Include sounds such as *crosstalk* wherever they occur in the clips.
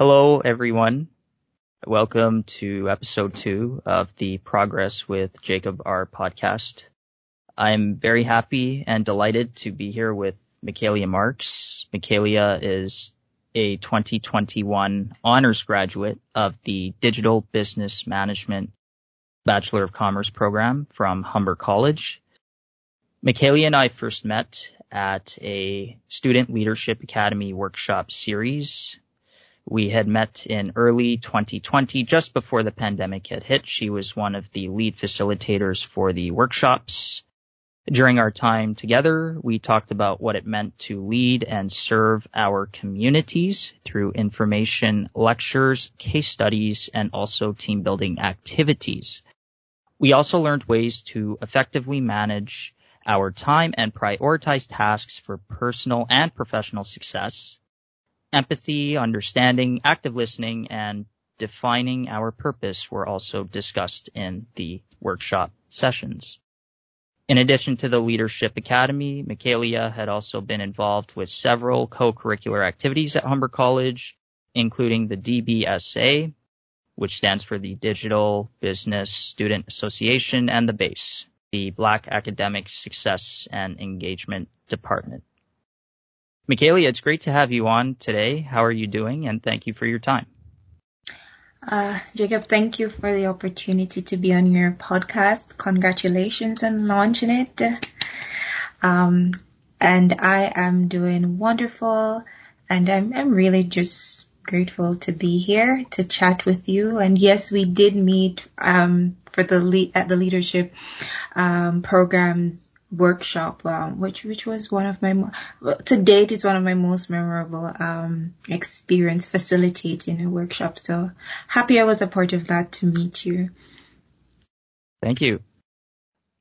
Hello, everyone. Welcome to episode two of the Progress with Jacob R podcast. I'm very happy and delighted to be here with Michallia Marks. Michallia is a 2021 honors graduate of the Digital Business Management Bachelor of Commerce program from Humber College. Michallia and I first met at a Student Leadership Academy workshop series we had met in early 2020, just before the pandemic had hit. She was one of the lead facilitators for the workshops. During our time together, we talked about what it meant to lead and serve our communities through information lectures, case studies, and also team building activities. We also learned ways to effectively manage our time and prioritize tasks for personal and professional success empathy, understanding, active listening, and defining our purpose were also discussed in the workshop sessions. In addition to the Leadership Academy, Michallia had also been involved with several co-curricular activities at Humber College, including the DBSA, which stands for the Digital Business Student Association, and the BASE, the Black Academic Success and Engagement Department. Michallia, it's great to have you on today. How are you doing? And thank you for your time. Uh, Jacob, thank you for the opportunity to be on your podcast. Congratulations on launching it. Um, and I am doing wonderful and I'm, I'm really just grateful to be here to chat with you. And yes, we did meet, um, for the at the leadership, um, programs workshop, um, which which was one of my to date it's one of my most memorable um, experience facilitating a workshop. So happy I was a part of that to meet you. Thank you.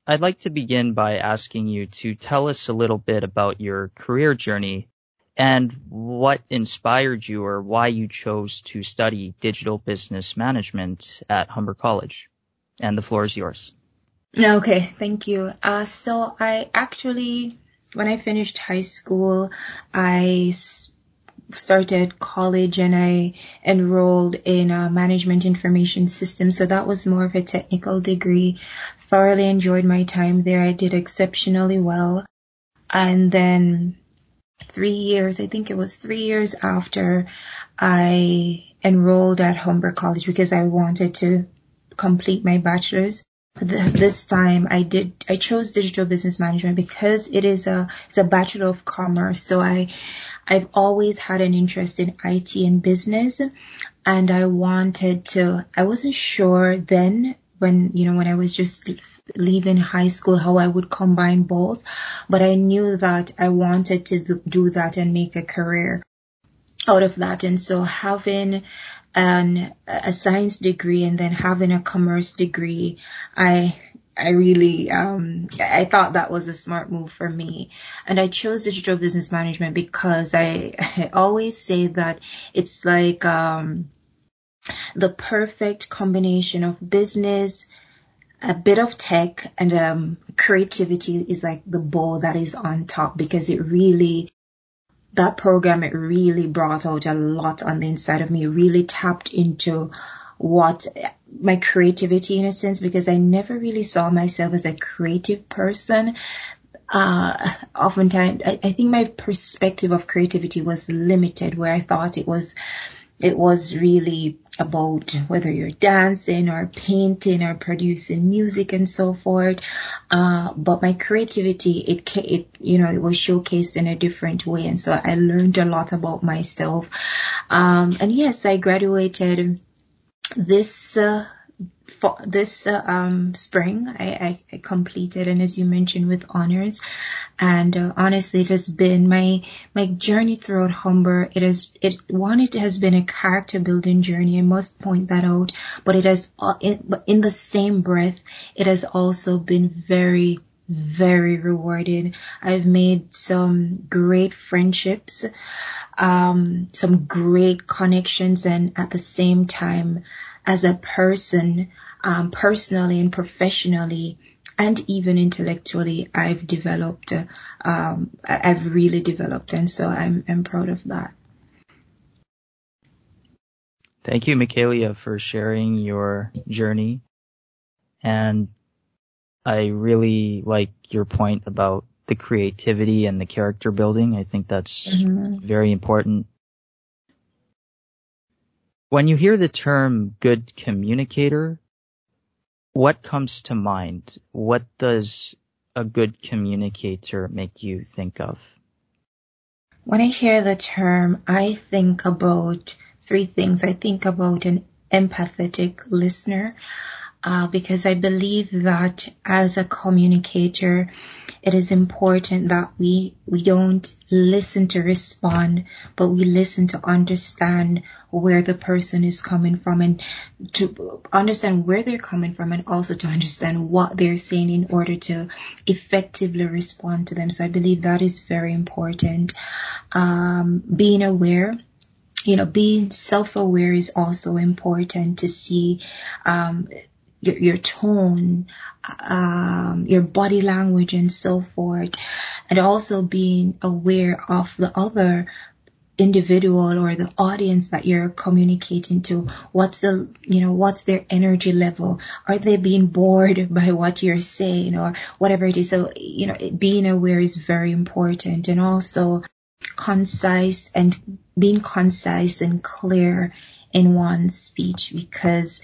I'd like to begin by asking you to tell us a little bit about your career journey and what inspired you or why you chose to study digital business management at Humber College. And the floor is yours. Okay, thank you. Uh, so I actually, when I finished high school, I started college and I enrolled in a management information system. So that was more of a technical degree. Thoroughly enjoyed my time there. I did exceptionally well. And then three years, I think it was three years after I enrolled at Humber College because I wanted to complete my bachelor's this time I did I chose digital business management because it is a it's a bachelor of commerce. So I I've always had an interest in IT and business and I wanted to I wasn't sure then when you know when I was just leaving high school how I would combine both but I knew that I wanted to do that and make a career out of that. And so having an a science degree and then having a commerce degree, I I really um I thought that was a smart move for me. And I chose digital business management because I, *laughs* I always say that it's like um the perfect combination of business, a bit of tech and um creativity is like the ball that is on top because it really that program, it really brought out a lot on the inside of me. It really tapped into what my creativity in a sense because I never really saw myself as a creative person. Uh, oftentimes I, I think my perspective of creativity was limited where I thought it was it was really about whether you're dancing or painting or producing music and so forth. Uh, but my creativity, it, it, you know, it was showcased in a different way. And so I learned a lot about myself. Um, and yes, I graduated this, uh, for this uh, um, spring I, I, I, completed and as you mentioned with honors. And uh, honestly it has been my my journey throughout Humber. It has it one it has been a character building journey I must point that out but it has uh, in, in the same breath it has also been very very rewarding. I've made some great friendships um, some great connections and at the same time as a person, um, personally and professionally, and even intellectually, I've developed, um, I've really developed, and so I'm, I'm proud of that. Thank you, Michallia, for sharing your journey. And I really like your point about the creativity and the character building. I think that's mm-hmm. very important. When you hear the term good communicator, what comes to mind? What does a good communicator make you think of? When I hear the term, I think about three things. I think about an empathetic listener uh, because I believe that as a communicator, it is important that we we don't listen to respond, but we listen to understand where the person is coming from and to understand where they're coming from and also to understand what they're saying in order to effectively respond to them. So I believe that is very important. Um, being aware you know, being self-aware is also important to see um, your, your tone, um, your body language and so forth. And also being aware of the other individual or the audience that you're communicating to what's the you know what's their energy level are they being bored *laughs* by what you're saying or whatever it is so you know being aware is very important and also concise and being concise and clear in one's speech because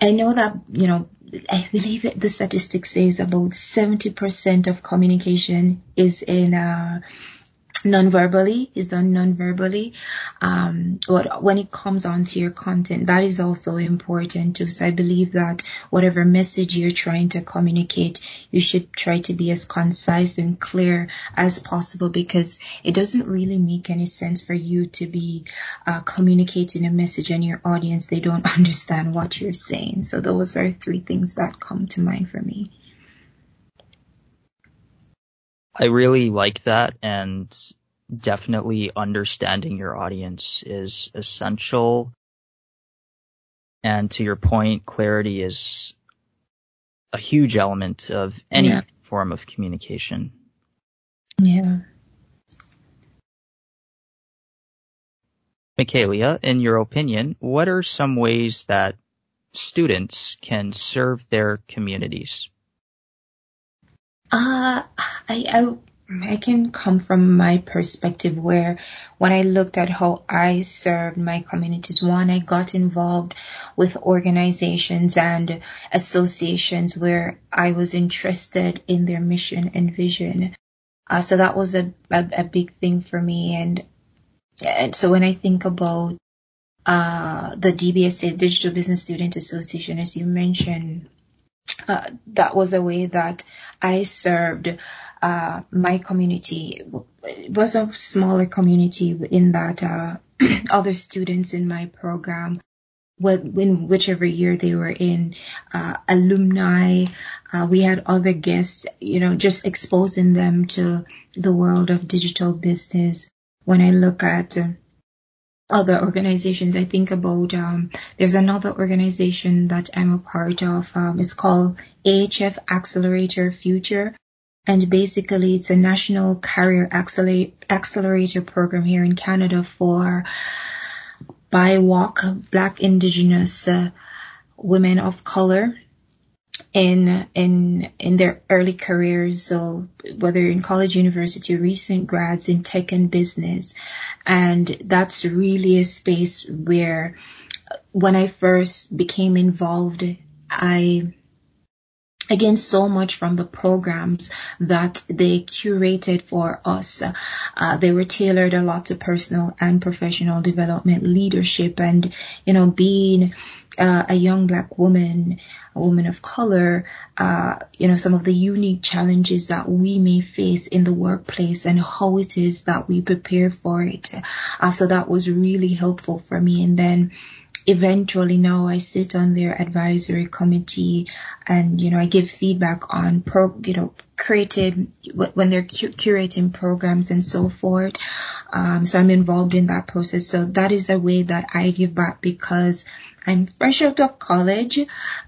I know that, you know, I believe the statistic says about 70% of communication is in, uh, non-verbally is done non-verbally. Um, but when it comes onto your content that is also important too. So i believe that whatever message you're trying to communicate you should try to be as concise and clear as possible because it doesn't really make any sense for you to be uh, communicating a message and your audience they don't *laughs* understand what you're saying. So those are three things that come to mind for me I really like that and definitely understanding your audience is essential. And to your point, clarity is a huge element of any yeah. form of communication. Yeah. Michallia, in your opinion, what are some ways that students can serve their communities? Uh, I, I, I can come from my perspective where when I looked at how I served my communities, one, I got involved with organizations and associations where I was interested in their mission and vision. Uh, so that was a, a, a, big thing for me. And, and so when I think about, uh, the DBSA Digital Business Student Association, as you mentioned, uh, that was a way that I served uh, my community. It was a smaller community in that uh, *clears throat* other students in my program, when whichever year they were in, uh, alumni, uh, we had other guests, you know, just exposing them to the world of digital business. When I look at other organizations. I think about um, there's another organization that I'm a part of. Um, it's called AHF Accelerate Her Future, and basically it's a national career accelerator program here in Canada for BIWOC, Black Indigenous uh, women of color in in in their early careers. So whether in college university recent grads in tech and business. And that's really a space where when i first became involved i again so much from the programs that they curated for us. Uh, they were tailored a lot to personal and professional development leadership and you know being uh, a young black woman a woman of color uh, you know some of the unique challenges that we may face in the workplace and how it is that we prepare for it. Uh, so that was really helpful for me. And then eventually now I sit on their advisory committee and, you know, I give feedback on pro, you know, created when they're curating programs and so forth. Um, so I'm involved in that process. So that is a way that I give back because I'm fresh out of college,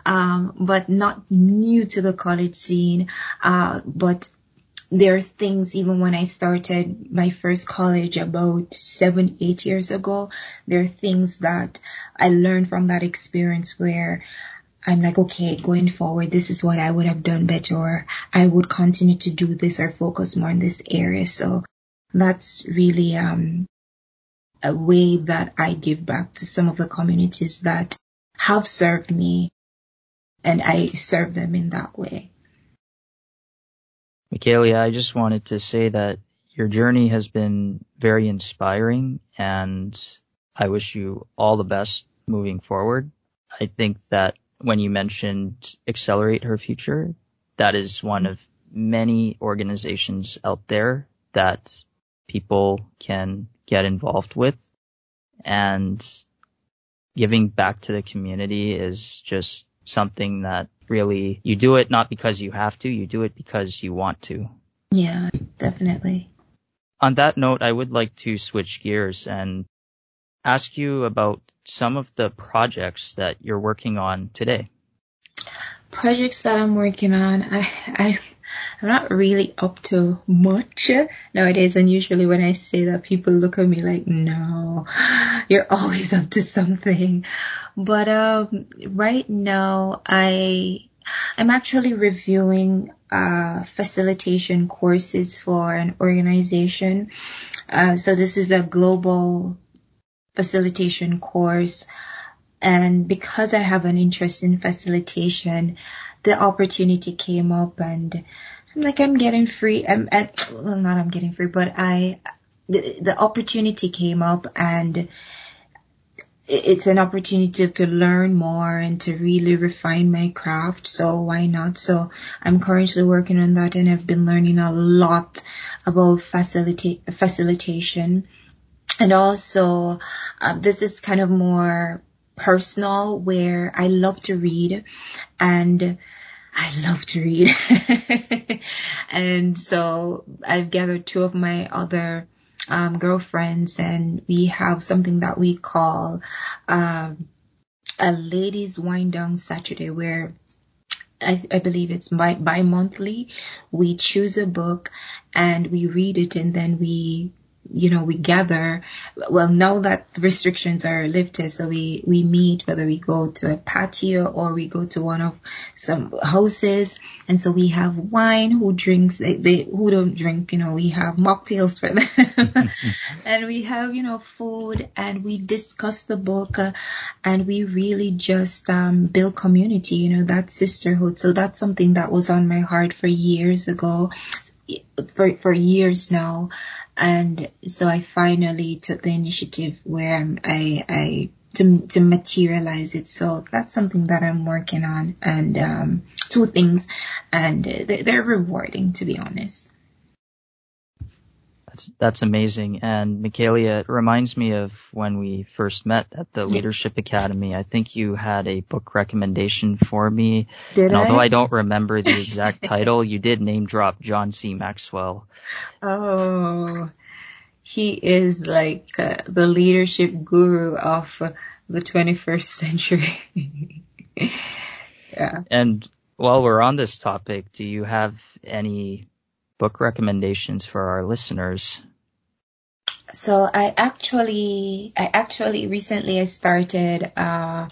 um, but not new to the college scene. Uh, but there are things even when I started my first college about seven, eight years ago, there are things that I learned from that experience where I'm like, okay, going forward, this is what I would have done better or I would continue to do this or focus more in this area. So that's really, um, a way that I give back to some of the communities that have served me and I serve them in that way. Michallia, I just wanted to say that your journey has been very inspiring and I wish you all the best moving forward. I think that when you mentioned Accelerate Her Future, that is one of many organizations out there that people can get involved with and giving back to the community is just something that really you do it not because you have to, you do it because you want to. Yeah, definitely. On that note, I would like to switch gears and ask you about some of the projects that you're working on today. Projects that I'm working on, I, I I'm not really up to much nowadays. And usually when I say that, people look at me like, no, *gasps* you're always up to something. But, um, right now I, I'm actually reviewing, uh, facilitation courses for an organization. Uh, so this is a global facilitation course. And because I have an interest in facilitation, the opportunity came up and like, I'm getting free. I'm at, well, not I'm getting free, but I, the, the opportunity came up and it's an opportunity to, to learn more and to really refine my craft. So why not? So I'm currently working on that and I've been learning a lot about facilita- facilitation. And also, um, this is kind of more personal where I love to read and I love to read. *laughs* and so I've gathered two of my other um, girlfriends and we have something that we call um, a ladies wind down Saturday where I, I, believe it's bi, bi-monthly. We choose a book and we read it and then we you know, we gather. Well, now that restrictions are lifted, so we, we meet, whether we go to a patio or we go to one of some houses. And so we have wine, who drinks, they, they who don't drink, you know, we have mocktails for them. *laughs* *laughs* and we have, you know, food and we discuss the book uh, and we really just, um, build community, you know, that sisterhood. So that's something that was on my heart for years ago for for years now, and so I finally took the initiative where I I to to materialize it. So that's something that I'm working on, and um, two things, and they're rewarding to be honest. That's that's amazing. And Michallia, it reminds me of when we first met at the Leadership Academy. I think you had a book recommendation for me. Did and I? although I don't remember the exact title, you did name drop John C. Maxwell. Oh, he is like uh, the leadership guru of uh, the 21st century. *laughs* yeah. And while we're on this topic, do you have any book recommendations for our listeners? So I actually, I actually recently I started uh,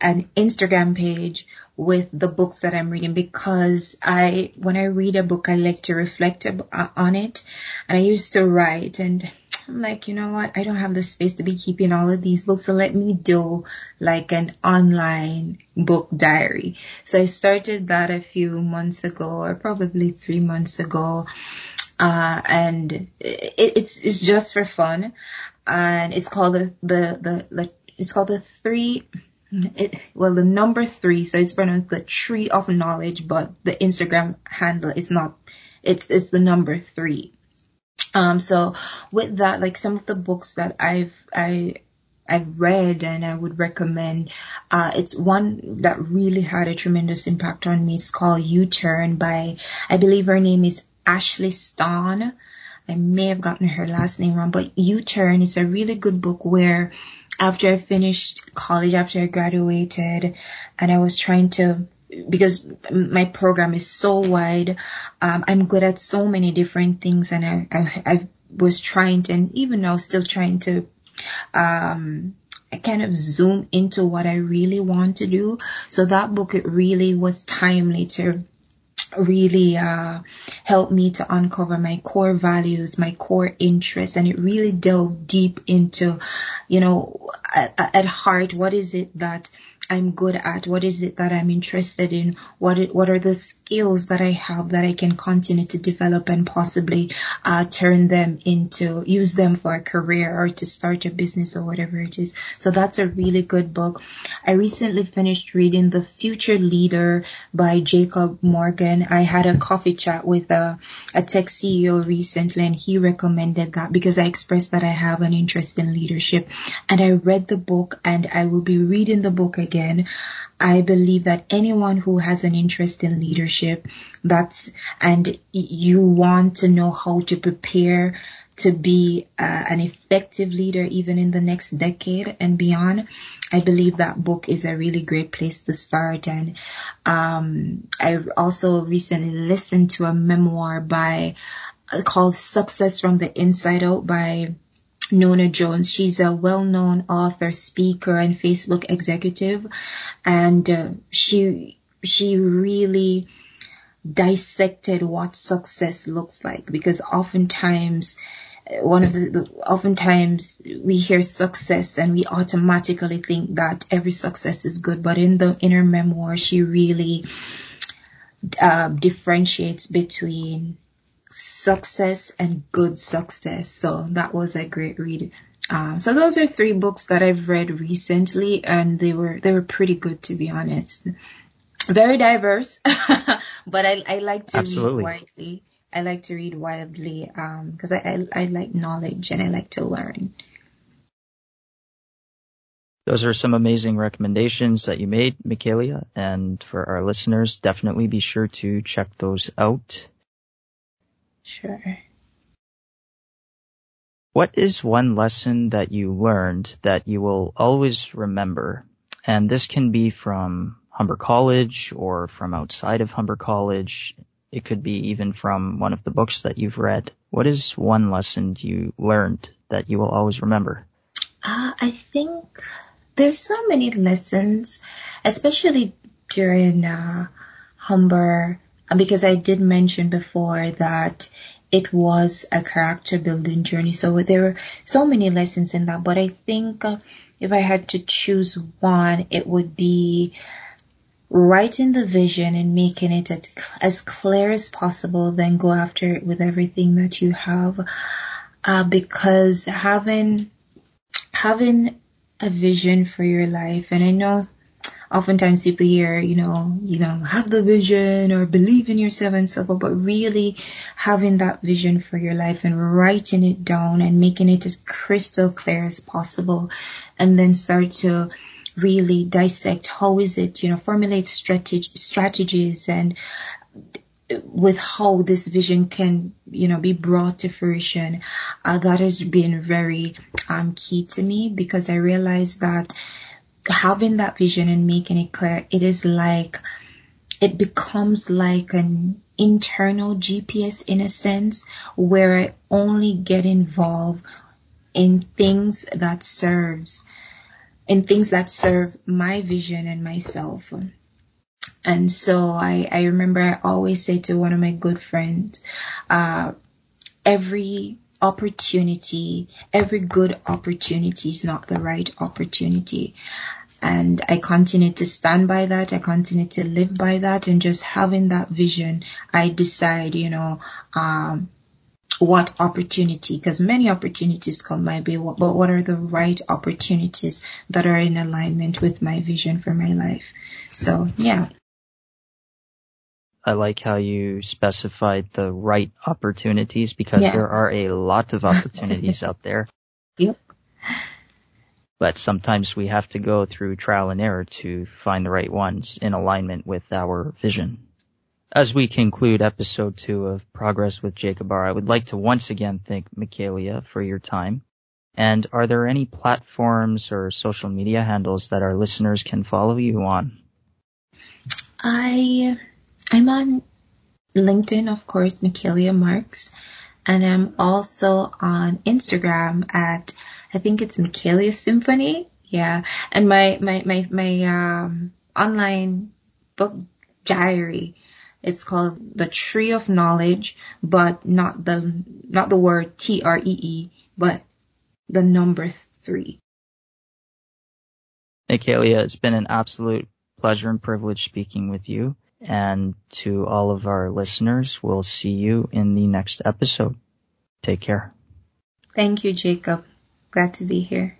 an Instagram page with the books that I'm reading because I, when I read a book, I like to reflect on it, and I used to write and I'm like, you know what? I don't have the space to be keeping all of these books. So let me do like an online book diary. So I started that a few months ago or probably three months ago. Uh, and it, it's, it's just for fun. And it's called the, the, the, the it's called the three, it, well, the number three, so it's pronounced the tree of knowledge, but the Instagram handle is not, it's, it's the number three. Um, so with that, like some of the books that I've, I, I've read and I would recommend, uh, it's one that really had a tremendous impact on me. It's called U-Turn by, I believe her name is Ashley Stahn. I may have gotten her last name wrong, but U-Turn is a really good book where after I finished college, after I graduated and I was trying to because my program is so wide. Um, I'm good at so many different things and I, I, I was trying to, and even now still trying to, um, kind of zoom into what I really want to do. So that book, it really was timely to really uh, me to uncover my core values, my core interests, and it really delved deep into, you know, at, at heart, what is it that I'm good at? What is it that I'm interested in? What it, what are the skills that I have that I can continue to develop and possibly uh, turn them into use them for a career or to start a business or whatever it is. So that's a really good book. I recently finished reading The Future Leader by Jacob Morgan. I had a coffee chat with a, a tech CEO recently and he recommended that because I expressed that I have an interest in leadership and I read the book and I will be reading the book again again. I believe that anyone who has an interest in leadership, that's, and you want to know how to prepare to be uh, an effective leader even in the next decade and beyond, I believe that book is a really great place to start. And um, I also recently listened to a memoir by uh, called Success from the Inside Out by Nona Jones. She's a well-known author, speaker, and Facebook executive, and uh, she she really dissected what success looks like because oftentimes uh, one of the, the, oftentimes we hear success and we automatically think that every success is good but in the inner memoir she really uh, differentiates between success and good success. So that was a great read. Um, so those are three books that I've read recently, and they were they were pretty good to be honest. Very diverse, *laughs* but I I like to Absolutely. read widely. I like to read widely because um, I, I I like knowledge and I like to learn. Those are some amazing recommendations that you made, Michallia, and for our listeners, definitely be sure to check those out. Sure. What is one lesson that you learned that you will always remember? And this can be from Humber College or from outside of Humber College. It could be even from one of the books that you've read. What is one lesson you learned that you will always remember? Uh, I think there's so many lessons, especially during uh, Humber because I did mention before that it was a character building journey. So there were so many lessons in that, but I think uh, if I had to choose one, it would be writing the vision and making it as clear as possible, then go after it with everything that you have. Uh, because having, having a vision for your life, and I know oftentimes people hear, you know, you know, have the vision or believe in yourself and so forth, but really having that vision for your life and writing it down and making it as crystal clear as possible and then start to really dissect how is it, you know, formulate strategies and with how this vision can, you know, be brought to fruition. Uh, that has been very um, key to me because I realized that having that vision and making it clear, it is like, it becomes like an internal GPS in a sense where I only get involved in things that serves, in things that serve my vision and myself. And so I, I remember I always say to one of my good friends, uh, every opportunity, every good opportunity is not the right opportunity. And I continue to stand by that. I continue to live by that and just having that vision, I decide, you know, um, what opportunity, because many opportunities come my way, but what are the right opportunities that are in alignment with my vision for my life? So yeah. I like how you specified the right opportunities because yeah. there are a lot of opportunities out there. *laughs* Yep but sometimes we have to go through trial and error to find the right ones in alignment with our vision. As we conclude episode two of Progress with Jacob R, I would like to once again thank Michallia for your time. And are there any platforms or social media handles that our listeners can follow you on? I I'm on LinkedIn, of course, Michallia Marks, and I'm also on Instagram at I think it's Michallia Symphony. Yeah, and my my my my um online book diary. It's called The Tree of Knowledge, but not the not the word T R E E, but the number three. Michallia, it's been an absolute pleasure and privilege speaking with you. And to all of our listeners, we'll see you in the next episode. Take care. Thank you, Jacob. Glad to be here.